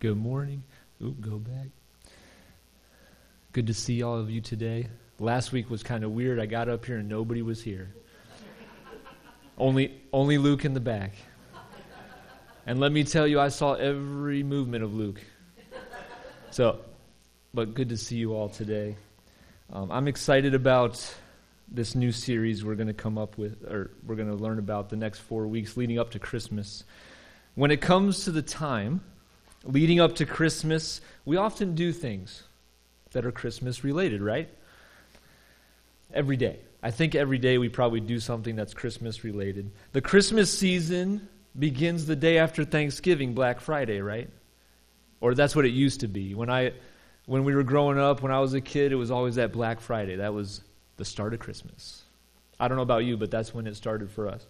Good morning. Oop, go back. Good to see all of you today. Last week was kind of weird. I got up here and nobody was here. only, only Luke in the back. And let me tell you, I saw every movement of Luke. So, but good to see you all today. Um, I'm excited about this new series we're going to come up with, or we're going to learn about the next four weeks leading up to Christmas. When it comes to the time leading up to Christmas, we often do things that are Christmas related, right? Every day. I think every day we probably do something that's Christmas related. The Christmas season begins the day after Thanksgiving, Black Friday, right? Or that's what it used to be. When I when we were growing up, when I was a kid, it was always that Black Friday. That was the start of Christmas. I don't know about you, but that's when it started for us.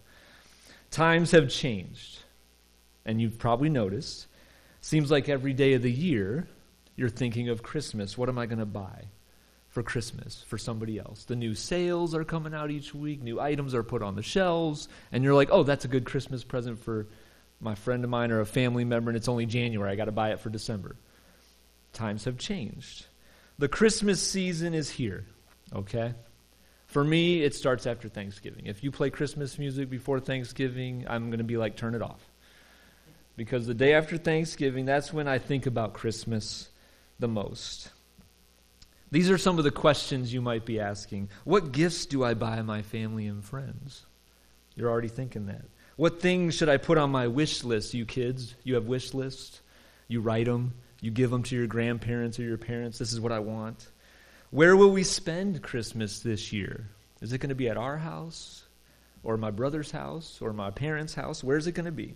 Times have changed. And you've probably noticed. Seems like every day of the year you're thinking of Christmas. What am I going to buy for Christmas for somebody else? The new sales are coming out each week, new items are put on the shelves, and you're like, oh, that's a good Christmas present for my friend of mine or a family member, and it's only January. I got to buy it for December. Times have changed. The Christmas season is here, okay? For me, it starts after Thanksgiving. If you play Christmas music before Thanksgiving, I'm going to be like, turn it off. Because the day after Thanksgiving, that's when I think about Christmas the most? These are some of the questions you might be asking. What gifts do I buy my family and friends? You're already thinking that. What things should I put on my wish list, you kids? You have wish lists? You write them, you give them to your grandparents or your parents. This is what I want. Where will we spend Christmas this year? Is it going to be at our house or my brother's house or my parents' house? Where's it going to be?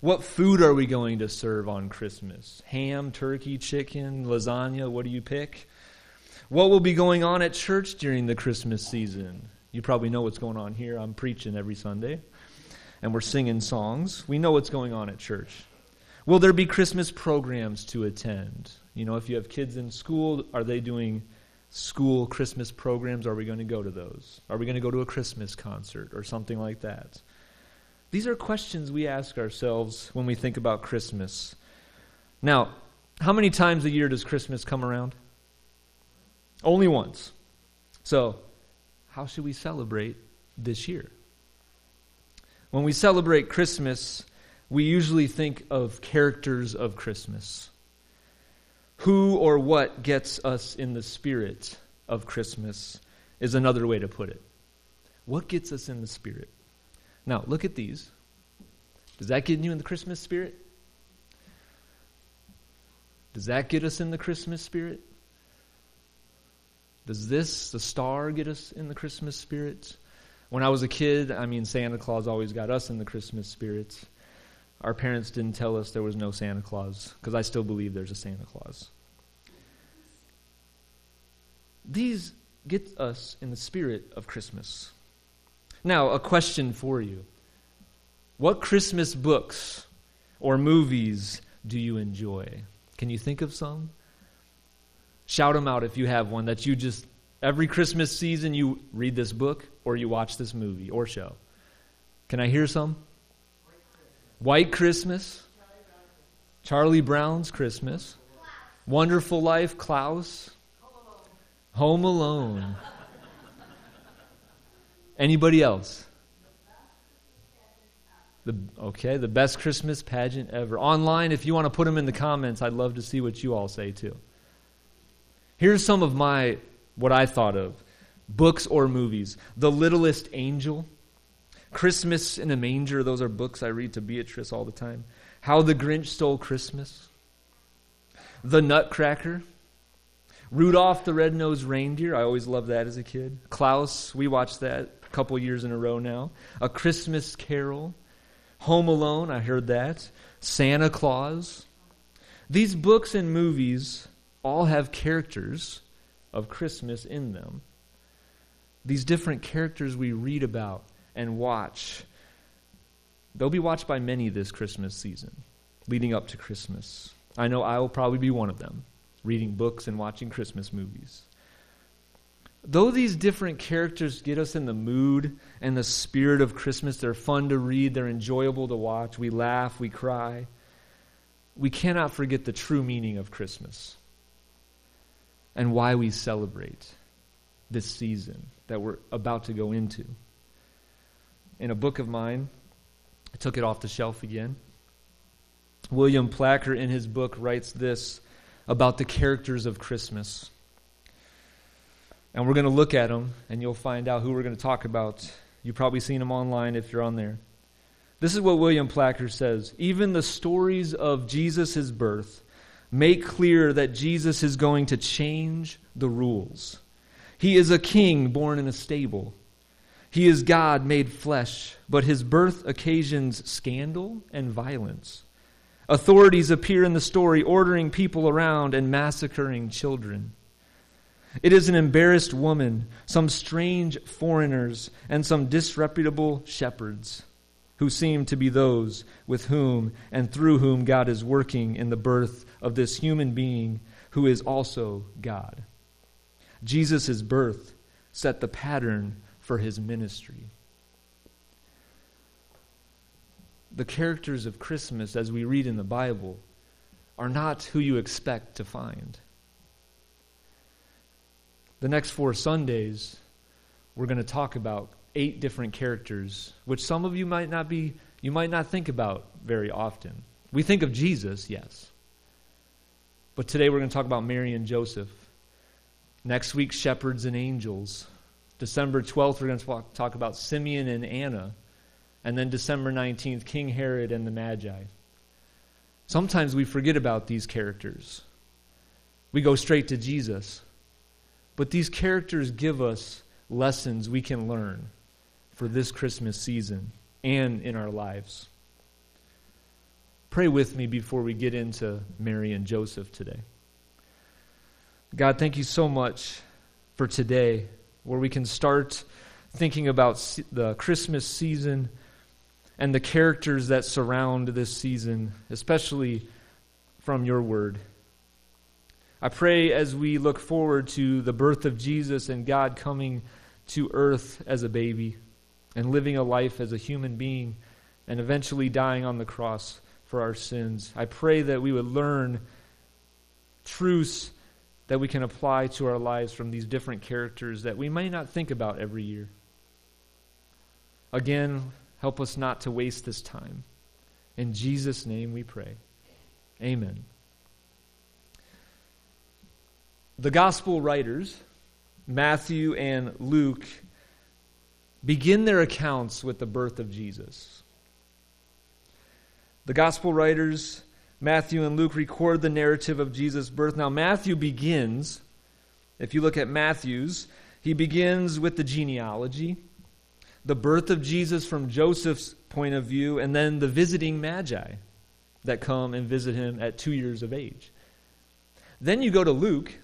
What food are we going to serve on Christmas? Ham, turkey, chicken, lasagna? What do you pick? What will be going on at church during the Christmas season? You probably know what's going on here. I'm preaching every Sunday, and we're singing songs. We know what's going on at church. Will there be Christmas programs to attend? You know, if you have kids in school, are they doing school Christmas programs? Are we going to go to those? Are we going to go to a Christmas concert or something like that? These are questions we ask ourselves when we think about Christmas. Now, how many times a year does Christmas come around? Only once. So, how should we celebrate this year? When we celebrate Christmas, we usually think of characters of Christmas. Who or what gets us in the spirit of Christmas is another way to put it. What gets us in the spirit? Now, look at these. Does that get you in the Christmas spirit? Does that get us in the Christmas spirit? Does this, the star, get us in the Christmas spirit? When I was a kid, I mean, Santa Claus always got us in the Christmas spirit. Our parents didn't tell us there was no Santa Claus, because I still believe there's a Santa Claus. These get us in the spirit of Christmas. Now, a question for you What Christmas books or movies do you enjoy? Can you think of some? Shout them out if you have one that you just, every Christmas season, you read this book or you watch this movie or show. Can I hear some? White Christmas. Charlie Brown's Christmas. Wonderful Life, Klaus. Home Alone. Anybody else? The, okay, the best Christmas pageant ever. Online, if you want to put them in the comments, I'd love to see what you all say too. Here's some of my, what I thought of books or movies The Littlest Angel, Christmas in a Manger. Those are books I read to Beatrice all the time. How the Grinch Stole Christmas, The Nutcracker. Rudolph the Red-Nosed Reindeer, I always loved that as a kid. Klaus, we watched that a couple years in a row now. A Christmas Carol. Home Alone, I heard that. Santa Claus. These books and movies all have characters of Christmas in them. These different characters we read about and watch, they'll be watched by many this Christmas season, leading up to Christmas. I know I will probably be one of them, reading books and watching Christmas movies. Though these different characters get us in the mood and the spirit of Christmas, they're fun to read, they're enjoyable to watch, we laugh, we cry. we cannot forget the true meaning of Christmas and why we celebrate this season that we're about to go into. In a book of mine, I took it off the shelf again. William Placher, in his book, writes this about the characters of Christmas. And we're going to look at them, and you'll find out who we're going to talk about. You've probably seen them online if you're on there. This is what William Placher says Even the stories of Jesus' birth make clear that Jesus is going to change the rules. He is a king born in a stable. He is God made flesh, but his birth occasions scandal and violence. Authorities appear in the story ordering people around and massacring children. It is an embarrassed woman, some strange foreigners, and some disreputable shepherds who seem to be those with whom and through whom God is working in the birth of this human being who is also God. Jesus' birth set the pattern for his ministry. The characters of Christmas, as we read in the Bible, are not who you expect to find. The next four Sundays, we're going to talk about eight different characters, which some of you might not be, you might not think about very often. We think of Jesus, yes. But today we're going to talk about Mary and Joseph. Next week, shepherds and angels. December 12th, we're going to talk about Simeon and Anna. And then December 19th, King Herod and the Magi. Sometimes we forget about these characters. We go straight to Jesus. But these characters give us lessons we can learn for this Christmas season and in our lives. Pray with me before we get into Mary and Joseph today. God, thank you so much for today, where we can start thinking about the Christmas season and the characters that surround this season, especially from your word. I pray as we look forward to the birth of Jesus and God coming to earth as a baby and living a life as a human being and eventually dying on the cross for our sins. I pray that we would learn truths that we can apply to our lives from these different characters that we may not think about every year. Again, help us not to waste this time. In Jesus' name we pray. Amen. The gospel writers, Matthew and Luke, begin their accounts with the birth of Jesus. The gospel writers, Matthew and Luke, record the narrative of Jesus' birth. Now, Matthew begins, if you look at Matthew's, he begins with the genealogy, the birth of Jesus from Joseph's point of view, and then the visiting magi that come and visit him at two years of age. Then you go to Luke,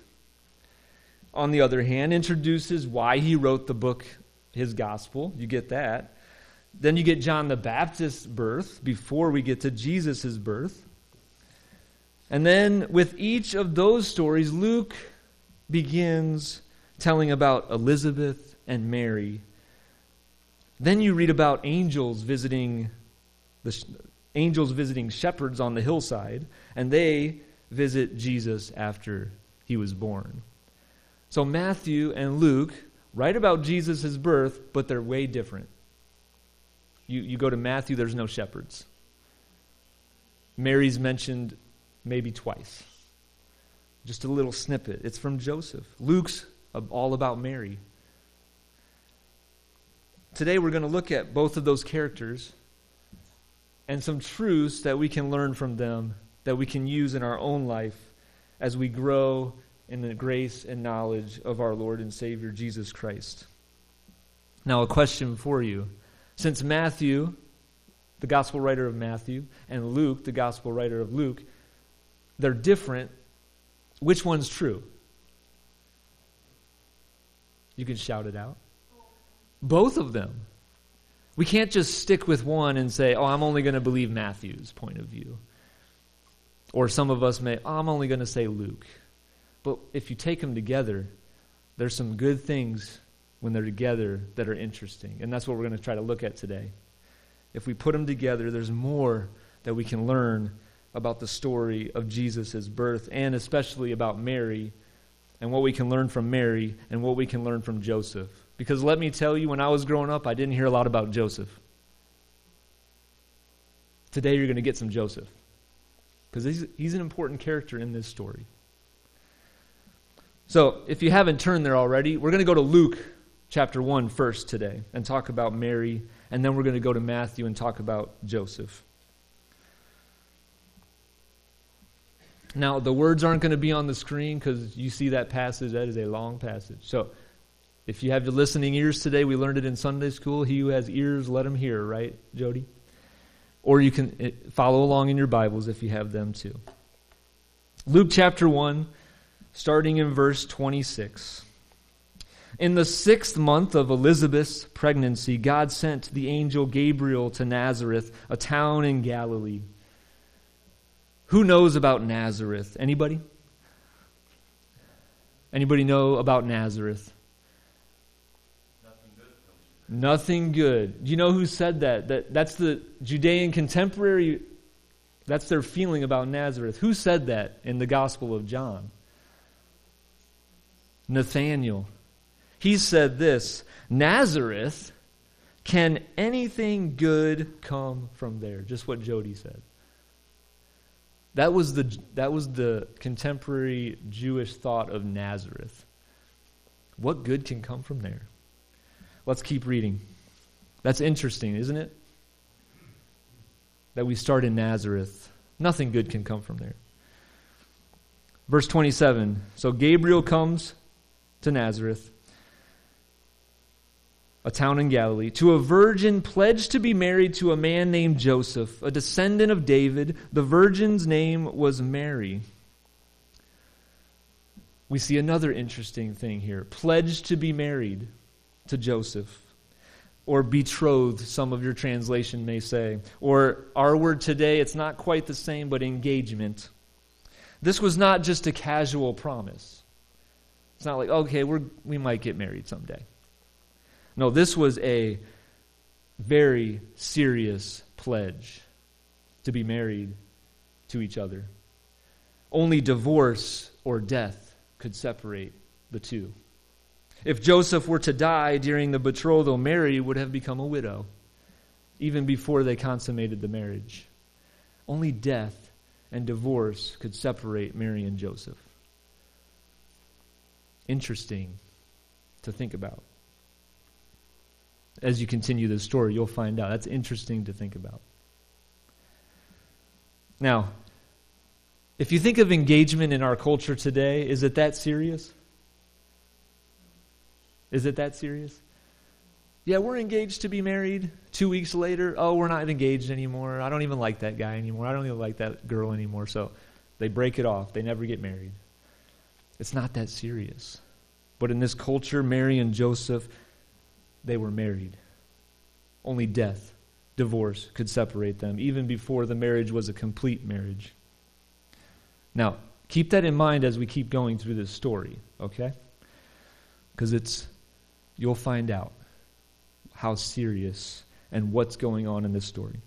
on the other hand, introduces why he wrote the book, his gospel. You get that. Then you get John the Baptist's birth before we get to Jesus' birth. And then with each of those stories, Luke begins telling about Elizabeth and Mary. Then you read about angels visiting the angels visiting shepherds on the hillside, and they visit Jesus after he was born. So Matthew and Luke write about Jesus' birth, but they're way different. You, you go to Matthew, there's no shepherds. Mary's mentioned maybe twice. Just a little snippet. It's from Joseph. Luke's all about Mary. Today we're going to look at both of those characters and some truths that we can learn from them that we can use in our own life as we grow in the grace and knowledge of our Lord and Savior Jesus Christ. Now, a question for you since Matthew, the gospel writer of Matthew, and Luke, the gospel writer of Luke, they're different, which one's true? You can shout it out. Both of them. We can't just stick with one and say, oh, I'm only going to believe Matthew's point of view. Or some of us may, oh, I'm only going to say Luke. But if you take them together, there's some good things when they're together that are interesting. And that's what we're going to try to look at today. If we put them together, there's more that we can learn about the story of Jesus' birth and especially about Mary and what we can learn from Mary and what we can learn from Joseph. Because let me tell you, when I was growing up, I didn't hear a lot about Joseph. Today, you're going to get some Joseph. Because he's, he's an important character in this story. So, if you haven't turned there already, we're going to go to Luke chapter 1 first today and talk about Mary, and then we're going to go to Matthew and talk about Joseph. Now, the words aren't going to be on the screen because you see that passage. That is a long passage. So, if you have your listening ears today, we learned it in Sunday school. He who has ears, let him hear, right, Jody? Or you can eh, follow along in your Bibles if you have them too. Luke chapter 1, starting in verse 26. In the sixth month of Elizabeth's pregnancy, God sent the angel Gabriel to Nazareth, a town in Galilee who knows about Nazareth? Anybody? Anybody know about Nazareth? Nothing good. Do you know who said that? That that's the Judean contemporary that's their feeling about Nazareth. Who said that in the Gospel of John? Nathaniel. He said this, Nazareth, can anything good come from there? Just what Jody said. That was the, that was the contemporary Jewish thought of Nazareth. What good can come from there? Let's keep reading. That's interesting, isn't it? That we start in Nazareth. Nothing good can come from there. Verse 27 So Gabriel comes to Nazareth a town in Galilee, to a virgin pledged to be married to a man named Joseph, a descendant of David. The virgin's name was Mary. We see another interesting thing here pledged to be married to Joseph. Or betrothed, some of your translation may say. Or our word today, it's not quite the same, but engagement. This was not just a casual promise. It's not like, okay, we're, we might get married someday. No, this was a very serious pledge to be married to each other. Only divorce or death could separate the two. If Joseph were to die during the betrothal, Mary would have become a widow, even before they consummated the marriage. Only death and divorce could separate Mary and Joseph. Interesting to think about as you continue the story, you'll find out. That's interesting to think about. Now, if you think of engagement in our culture today, is it that serious? Is it that serious? Yeah, we're engaged to be married. Two weeks later, oh, we're not engaged anymore. I don't even like that guy anymore. I don't even like that girl anymore. So they break it off. They never get married. It's not that serious. But in this culture, Mary and Joseph, they were married. Only death, divorce, could separate them, even before the marriage was a complete marriage. Now, keep that in mind as we keep going through this story, okay? Because it's, you'll find out how serious and what's going on in this story.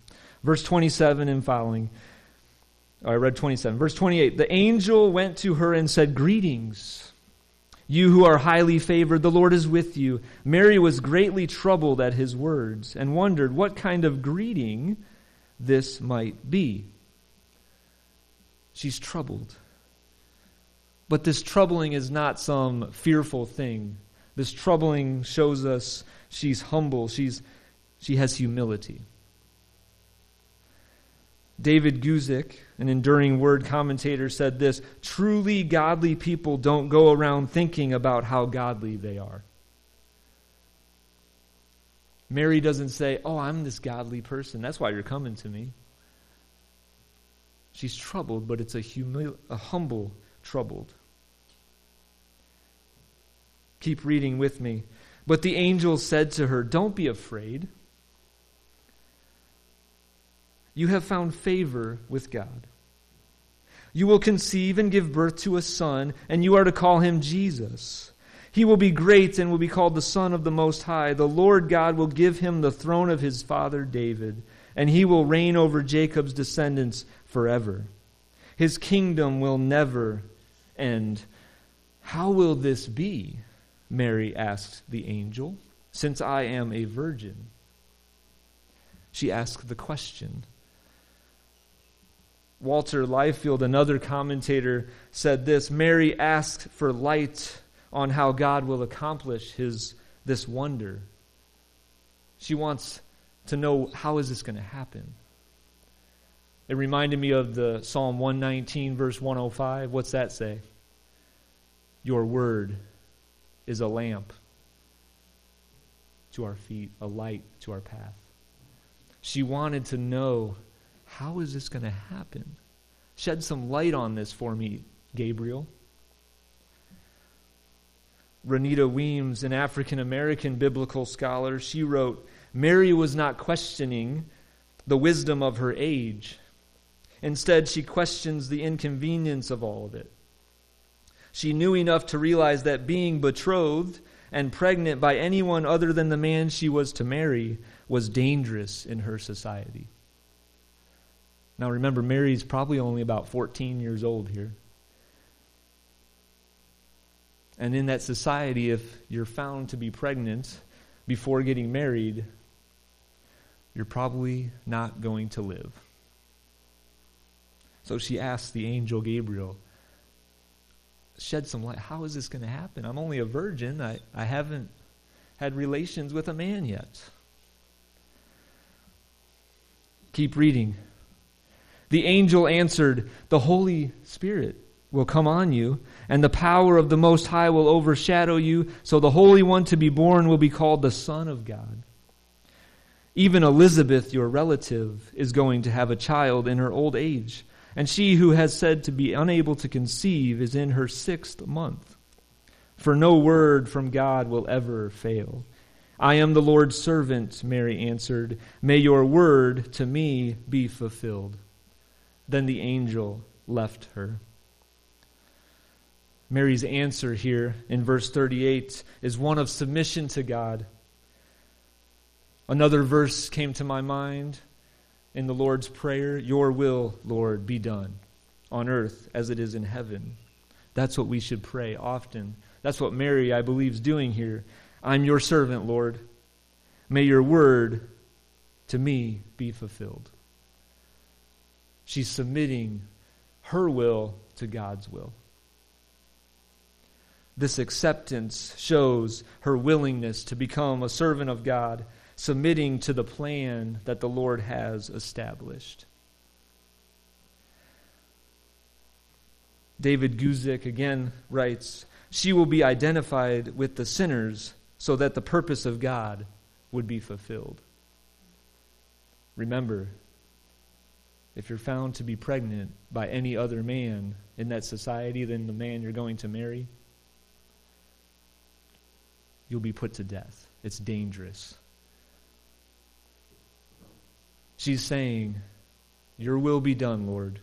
Verse 27 and following. Oh, I read 27. Verse 28. The angel went to her and said, Greetings you who are highly favored, the Lord is with you. Mary was greatly troubled at his words and wondered what kind of greeting this might be. She's troubled. But this troubling is not some fearful thing. This troubling shows us she's humble, she's, she has humility. David Guzik, an enduring word commentator, said this Truly godly people don't go around thinking about how godly they are. Mary doesn't say, Oh, I'm this godly person. That's why you're coming to me. She's troubled, but it's a, humil- a humble troubled. Keep reading with me. But the angel said to her, Don't be afraid. You have found favor with God. You will conceive and give birth to a son, and you are to call him Jesus. He will be great and will be called the Son of the Most High. The Lord God will give him the throne of his father David, and he will reign over Jacob's descendants forever. His kingdom will never end. How will this be? Mary asked the angel, since I am a virgin. She asked the question. Walter Liefeld, another commentator, said this Mary asked for light on how God will accomplish his, this wonder. She wants to know how is this going to happen. It reminded me of the Psalm 119, verse 105. What's that say? Your word is a lamp to our feet, a light to our path. She wanted to know how is this going to happen? Shed some light on this for me, Gabriel. Renita Weems, an African American biblical scholar, she wrote Mary was not questioning the wisdom of her age. Instead, she questions the inconvenience of all of it. She knew enough to realize that being betrothed and pregnant by anyone other than the man she was to marry was dangerous in her society. Now remember, Mary's probably only about 14 years old here. And in that society, if you're found to be pregnant before getting married, you're probably not going to live. So she asked the angel Gabriel, shed some light. How is this going to happen? I'm only a virgin. I, I haven't had relations with a man yet. Keep reading. The angel answered, The Holy Spirit will come on you, and the power of the Most High will overshadow you, so the Holy One to be born will be called the Son of God. Even Elizabeth, your relative, is going to have a child in her old age, and she who has said to be unable to conceive is in her sixth month. For no word from God will ever fail. I am the Lord's servant, Mary answered. May your word to me be fulfilled. Then the angel left her. Mary's answer here in verse 38 is one of submission to God. Another verse came to my mind in the Lord's Prayer Your will, Lord, be done on earth as it is in heaven. That's what we should pray often. That's what Mary, I believe, is doing here. I'm your servant, Lord. May your word to me be fulfilled. She's submitting her will to God's will. This acceptance shows her willingness to become a servant of God, submitting to the plan that the Lord has established. David Guzik again writes She will be identified with the sinners so that the purpose of God would be fulfilled. Remember, if you're found to be pregnant by any other man in that society than the man you're going to marry, you'll be put to death. It's dangerous. She's saying, Your will be done, Lord.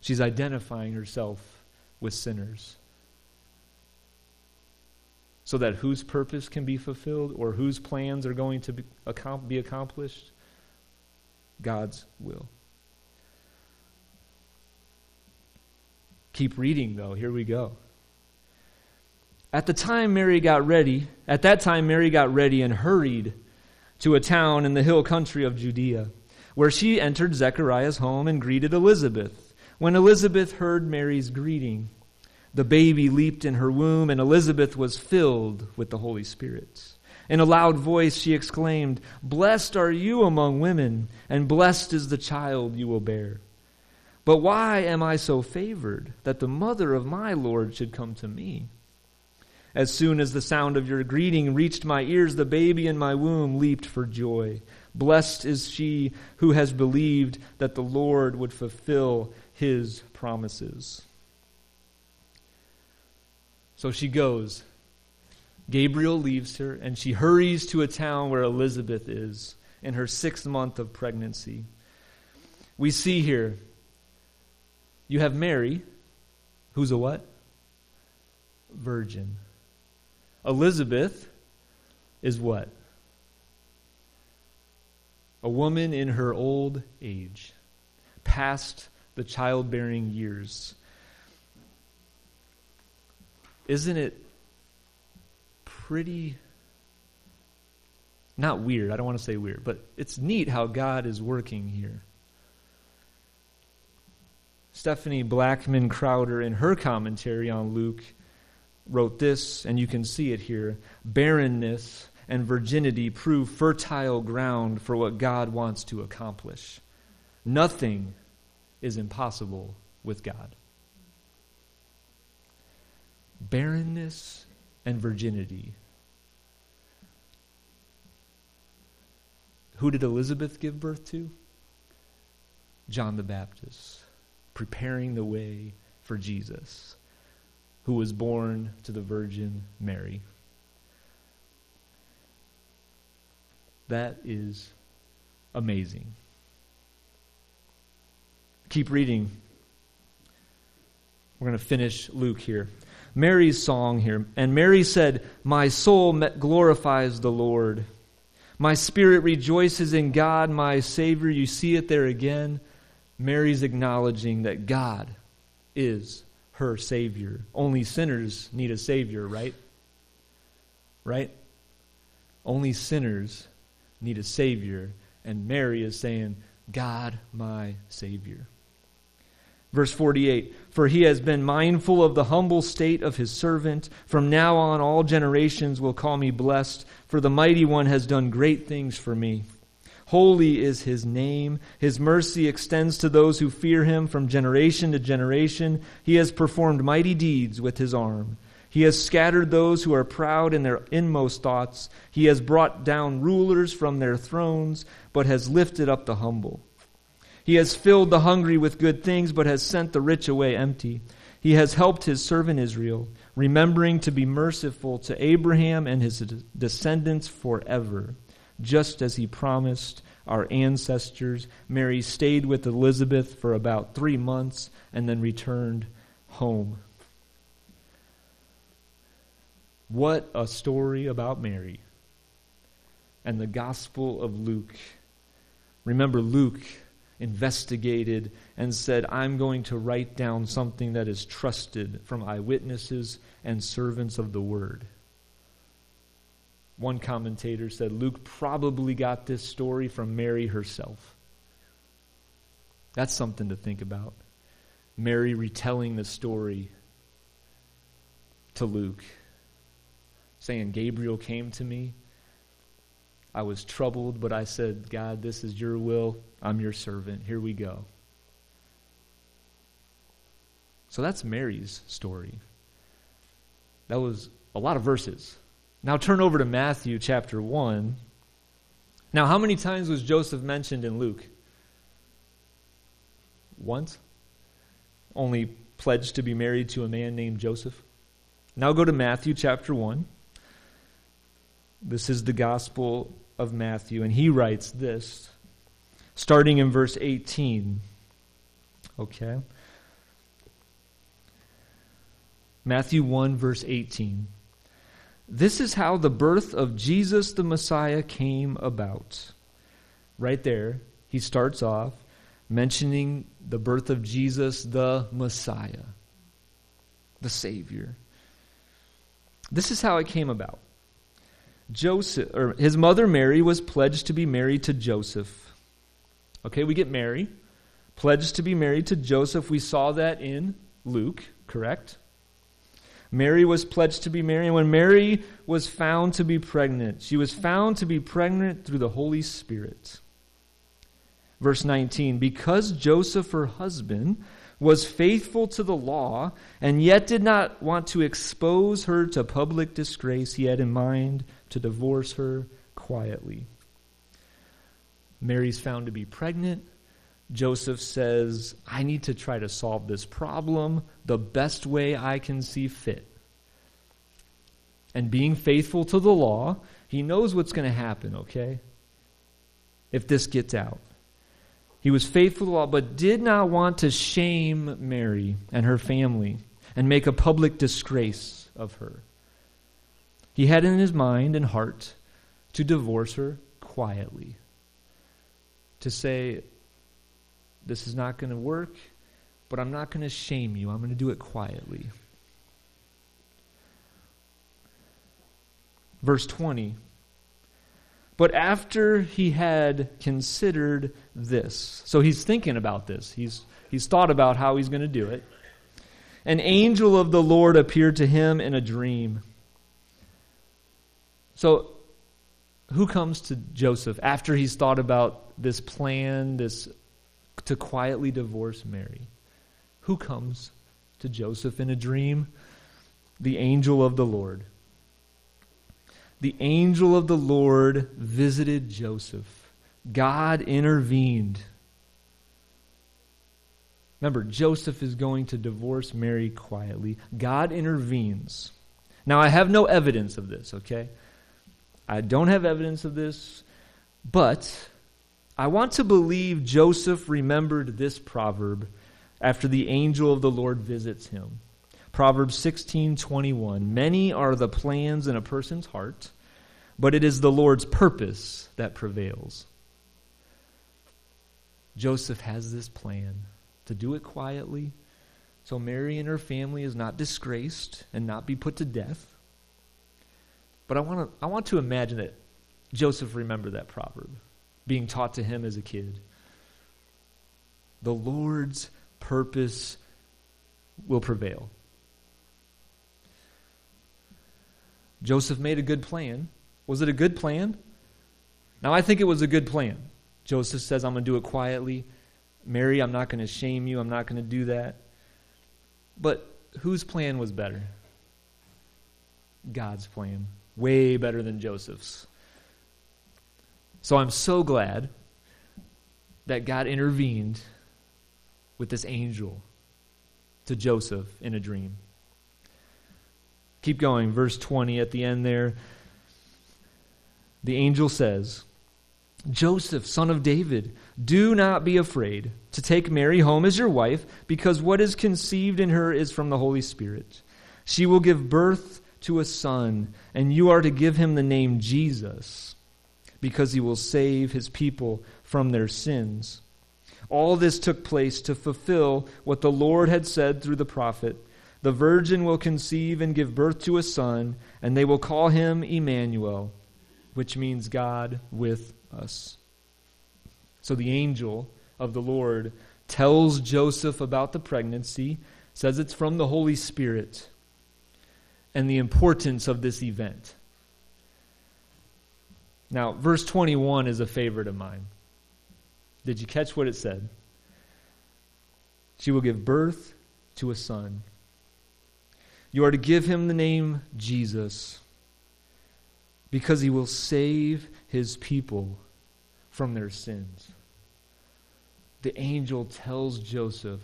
She's identifying herself with sinners. So that whose purpose can be fulfilled or whose plans are going to be, accomplished? God's will. Keep reading, though. Here we go. At the time Mary got ready, at that time Mary got ready and hurried to a town in the hill country of Judea, where she entered Zechariah's home and greeted Elizabeth. When Elizabeth heard Mary's greeting, the baby leaped in her womb, and Elizabeth was filled with the Holy Spirit. In a loud voice, she exclaimed, Blessed are you among women, and blessed is the child you will bear. But why am I so favored that the mother of my Lord should come to me? As soon as the sound of your greeting reached my ears, the baby in my womb leaped for joy. Blessed is she who has believed that the Lord would fulfill his promises. So she goes. Gabriel leaves her, and she hurries to a town where Elizabeth is in her sixth month of pregnancy. We see here you have Mary, who's a what? Virgin. Elizabeth is what? A woman in her old age, past the childbearing years. Isn't it pretty not weird, I don't want to say weird, but it's neat how God is working here. Stephanie Blackman Crowder, in her commentary on Luke, wrote this, and you can see it here barrenness and virginity prove fertile ground for what God wants to accomplish. Nothing is impossible with God. Barrenness and virginity Who did Elizabeth give birth to? John the Baptist, preparing the way for Jesus, who was born to the Virgin Mary. That is amazing. Keep reading. We're going to finish Luke here. Mary's song here. And Mary said, My soul glorifies the Lord my spirit rejoices in God, my Savior. You see it there again. Mary's acknowledging that God is her Savior. Only sinners need a Savior, right? Right? Only sinners need a Savior. And Mary is saying, God, my Savior. Verse 48 For he has been mindful of the humble state of his servant. From now on, all generations will call me blessed, for the mighty one has done great things for me. Holy is his name. His mercy extends to those who fear him from generation to generation. He has performed mighty deeds with his arm. He has scattered those who are proud in their inmost thoughts. He has brought down rulers from their thrones, but has lifted up the humble. He has filled the hungry with good things, but has sent the rich away empty. He has helped his servant Israel, remembering to be merciful to Abraham and his descendants forever, just as he promised our ancestors. Mary stayed with Elizabeth for about three months and then returned home. What a story about Mary and the Gospel of Luke. Remember, Luke investigated and said, I'm going to write down something that is trusted from eyewitnesses and servants of the word. One commentator said Luke probably got this story from Mary herself. That's something to think about. Mary retelling the story to Luke, saying, Gabriel came to me I was troubled, but I said, God, this is your will. I'm your servant. Here we go. So that's Mary's story. That was a lot of verses. Now turn over to Matthew chapter 1. Now, how many times was Joseph mentioned in Luke? Once. Only pledged to be married to a man named Joseph. Now go to Matthew chapter 1. This is the Gospel of Matthew, and he writes this, starting in verse 18. Okay? Matthew 1, verse 18. This is how the birth of Jesus the Messiah came about. Right there, he starts off mentioning the birth of Jesus the Messiah, the Savior. This is how it came about. Joseph, or his mother Mary was pledged to be married to Joseph. Okay, we get Mary, pledged to be married to Joseph. We saw that in Luke, correct? Mary was pledged to be married. And when Mary was found to be pregnant, she was found to be pregnant through the Holy Spirit. Verse 19 Because Joseph, her husband, was faithful to the law and yet did not want to expose her to public disgrace, he had in mind to divorce her quietly. Mary's found to be pregnant. Joseph says, I need to try to solve this problem the best way I can see fit. And being faithful to the law, he knows what's going to happen, okay? If this gets out. He was faithful to the law, but did not want to shame Mary and her family and make a public disgrace of her. He had in his mind and heart to divorce her quietly, to say, This is not going to work. but I'm not going to shame you. I'm going to do it quietly. Verse 20. But after he had considered this, so he's thinking about this, he's, he's thought about how he's going to do it. An angel of the Lord appeared to him in a dream. So, who comes to Joseph after he's thought about this plan, this to quietly divorce Mary? Who comes to Joseph in a dream? The angel of the Lord. The angel of the Lord visited Joseph. God intervened. Remember, Joseph is going to divorce Mary quietly. God intervenes. Now, I have no evidence of this, okay? I don't have evidence of this, but I want to believe Joseph remembered this proverb after the angel of the Lord visits him. Proverbs 16:21 Many are the plans in a person's heart, but it is the Lord's purpose that prevails. Joseph has this plan to do it quietly so Mary and her family is not disgraced and not be put to death. But I want to I want to imagine that Joseph remembered that proverb being taught to him as a kid. The Lord's purpose will prevail. Joseph made a good plan. Was it a good plan? Now, I think it was a good plan. Joseph says, I'm going to do it quietly. Mary, I'm not going to shame you. I'm not going to do that. But whose plan was better? God's plan. Way better than Joseph's. So I'm so glad that God intervened with this angel to Joseph in a dream. Keep going, verse 20 at the end there. The angel says, Joseph, son of David, do not be afraid to take Mary home as your wife, because what is conceived in her is from the Holy Spirit. She will give birth to a son, and you are to give him the name Jesus, because he will save his people from their sins. All this took place to fulfill what the Lord had said through the prophet The virgin will conceive and give birth to a son, and they will call him Emmanuel, which means God with us. So the angel of the Lord tells Joseph about the pregnancy, says it's from the Holy Spirit, and the importance of this event. Now, verse 21 is a favorite of mine. Did you catch what it said? She will give birth to a son. You are to give him the name Jesus because he will save his people from their sins. The angel tells Joseph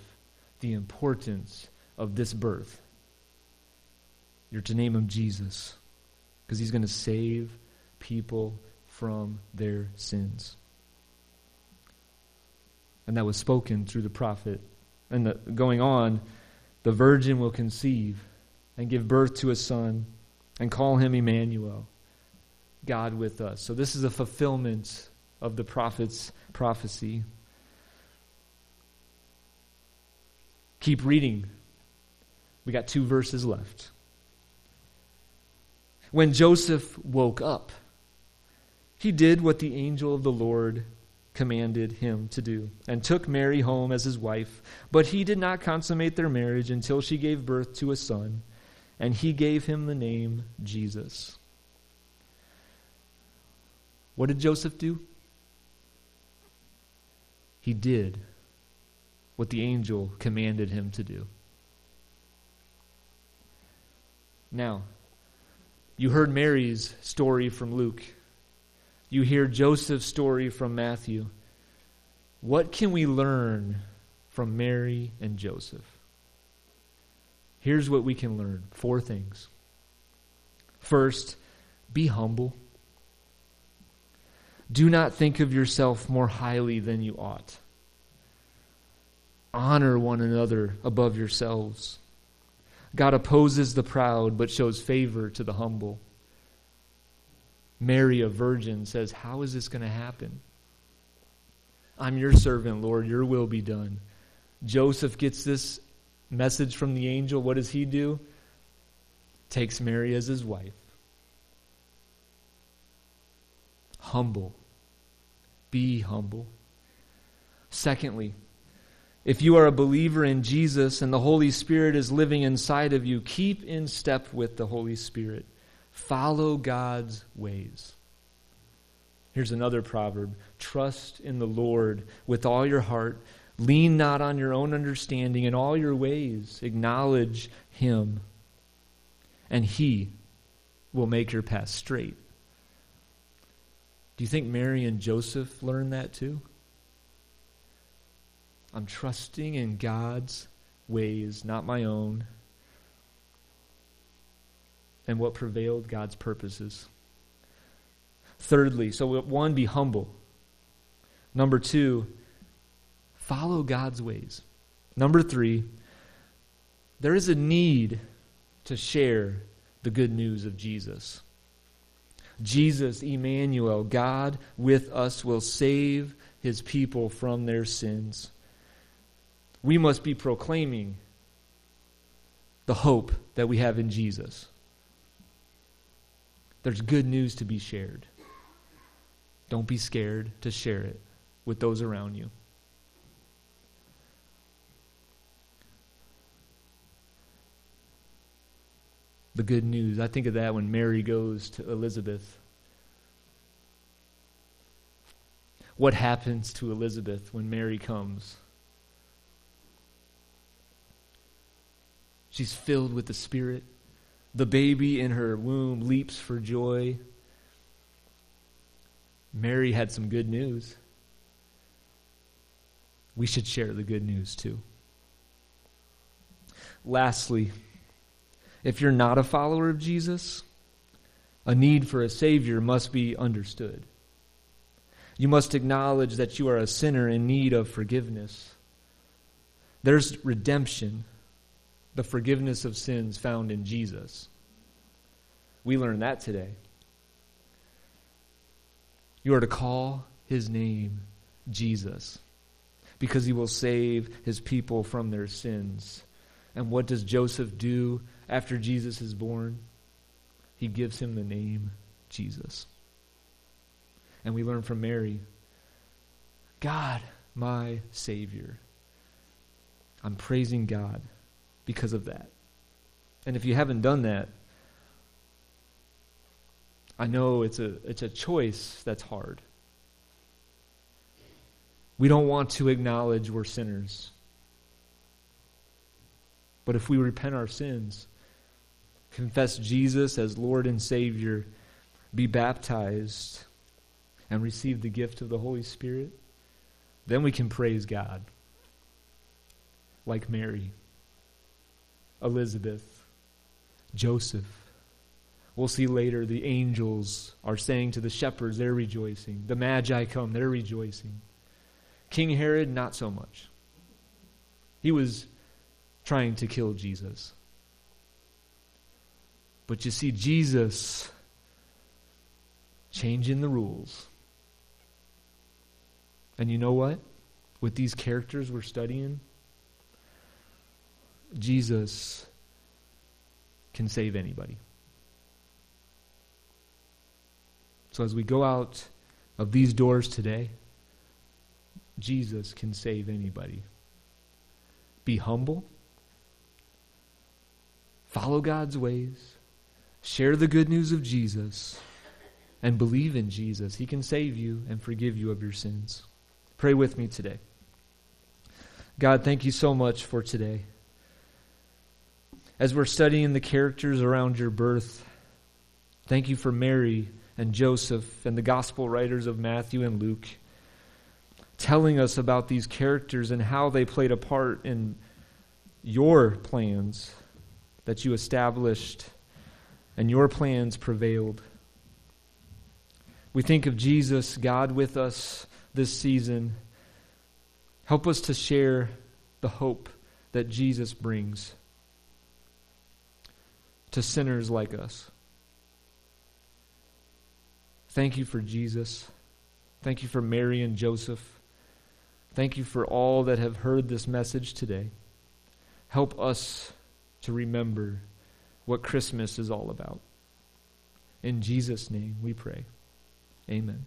the importance of this birth. You're to name him Jesus because he's going to save people from their sins and that was spoken through the prophet. And the, going on, the virgin will conceive and give birth to a son and call him Emmanuel, God with us. So this is a fulfillment of the prophet's prophecy. Keep reading. We got two verses left. When Joseph woke up, he did what the angel of the Lord commanded him to do, and took Mary home as his wife. But he did not consummate their marriage until she gave birth to a son, and he gave him the name Jesus. What did Joseph do? He did what the angel commanded him to do. Now, you heard Mary's story from Luke. You hear Joseph's story from Matthew. What can we learn from Mary and Joseph? Here's what we can learn four things. First, be humble. Do not think of yourself more highly than you ought. Honor one another above yourselves. God opposes the proud, but shows favor to the humble. Mary, a virgin, says, How is this going to happen? I'm your servant, Lord. Your will be done. Joseph gets this message from the angel. What does he do? Takes Mary as his wife. Humble. Be humble. Secondly, if you are a believer in Jesus and the Holy Spirit is living inside of you, keep in step with the Holy Spirit. Follow God's ways. Here's another proverb Trust in the Lord with all your heart. Lean not on your own understanding. In all your ways, acknowledge Him, and He will make your path straight. Do you think Mary and Joseph learned that too? I'm trusting in God's ways, not my own. And what prevailed? God's purposes. Thirdly, so one, be humble. Number two, follow God's ways. Number three, there is a need to share the good news of Jesus. Jesus, Emmanuel, God with us, will save his people from their sins. We must be proclaiming the hope that we have in Jesus. There's good news to be shared. Don't be scared to share it with those around you. The good news. I think of that when Mary goes to Elizabeth. What happens to Elizabeth when Mary comes? She's filled with the Spirit. The baby in her womb leaps for joy. Mary had some good news. We should share the good news too. Lastly, if you're not a follower of Jesus, a need for a Savior must be understood. You must acknowledge that you are a sinner in need of forgiveness. There's redemption, the forgiveness of sins found in Jesus. We learn that today. You are to call his name Jesus because he will save his people from their sins. And what does Joseph do after Jesus is born? He gives him the name Jesus. And we learn from Mary God, my Savior. I'm praising God because of that. And if you haven't done that, I know it's a, it's a choice that's hard. We don't want to acknowledge we're sinners. But if we repent our sins, confess Jesus as Lord and Savior, be baptized, and receive the gift of the Holy Spirit, then we can praise God. Like Mary, Elizabeth, Joseph. We'll see later the angels are saying to the shepherds, they're rejoicing. The magi come, they're rejoicing. King Herod, not so much. He was trying to kill Jesus. But you see, Jesus changing the rules. And you know what? With these characters we're studying, Jesus can save anybody. So as we go out of these doors today, Jesus can save anybody. Be humble. Follow God's ways. Share the good news of Jesus. And believe in Jesus. He can save you and forgive you of your sins. Pray with me today. God, thank you so much for today. As we're studying the characters around your birth, thank you for Mary and Joseph and the gospel writers of Matthew and Luke, telling us about these characters and how they played a part in your plans that you established and your plans prevailed. We think of Jesus, God with us this season. Help us to share the hope that Jesus brings to sinners like us. Thank you for Jesus. Thank you for Mary and Joseph. Thank you for all that have heard this message today. Help us to remember what Christmas is all about. In Jesus' name we pray. Amen.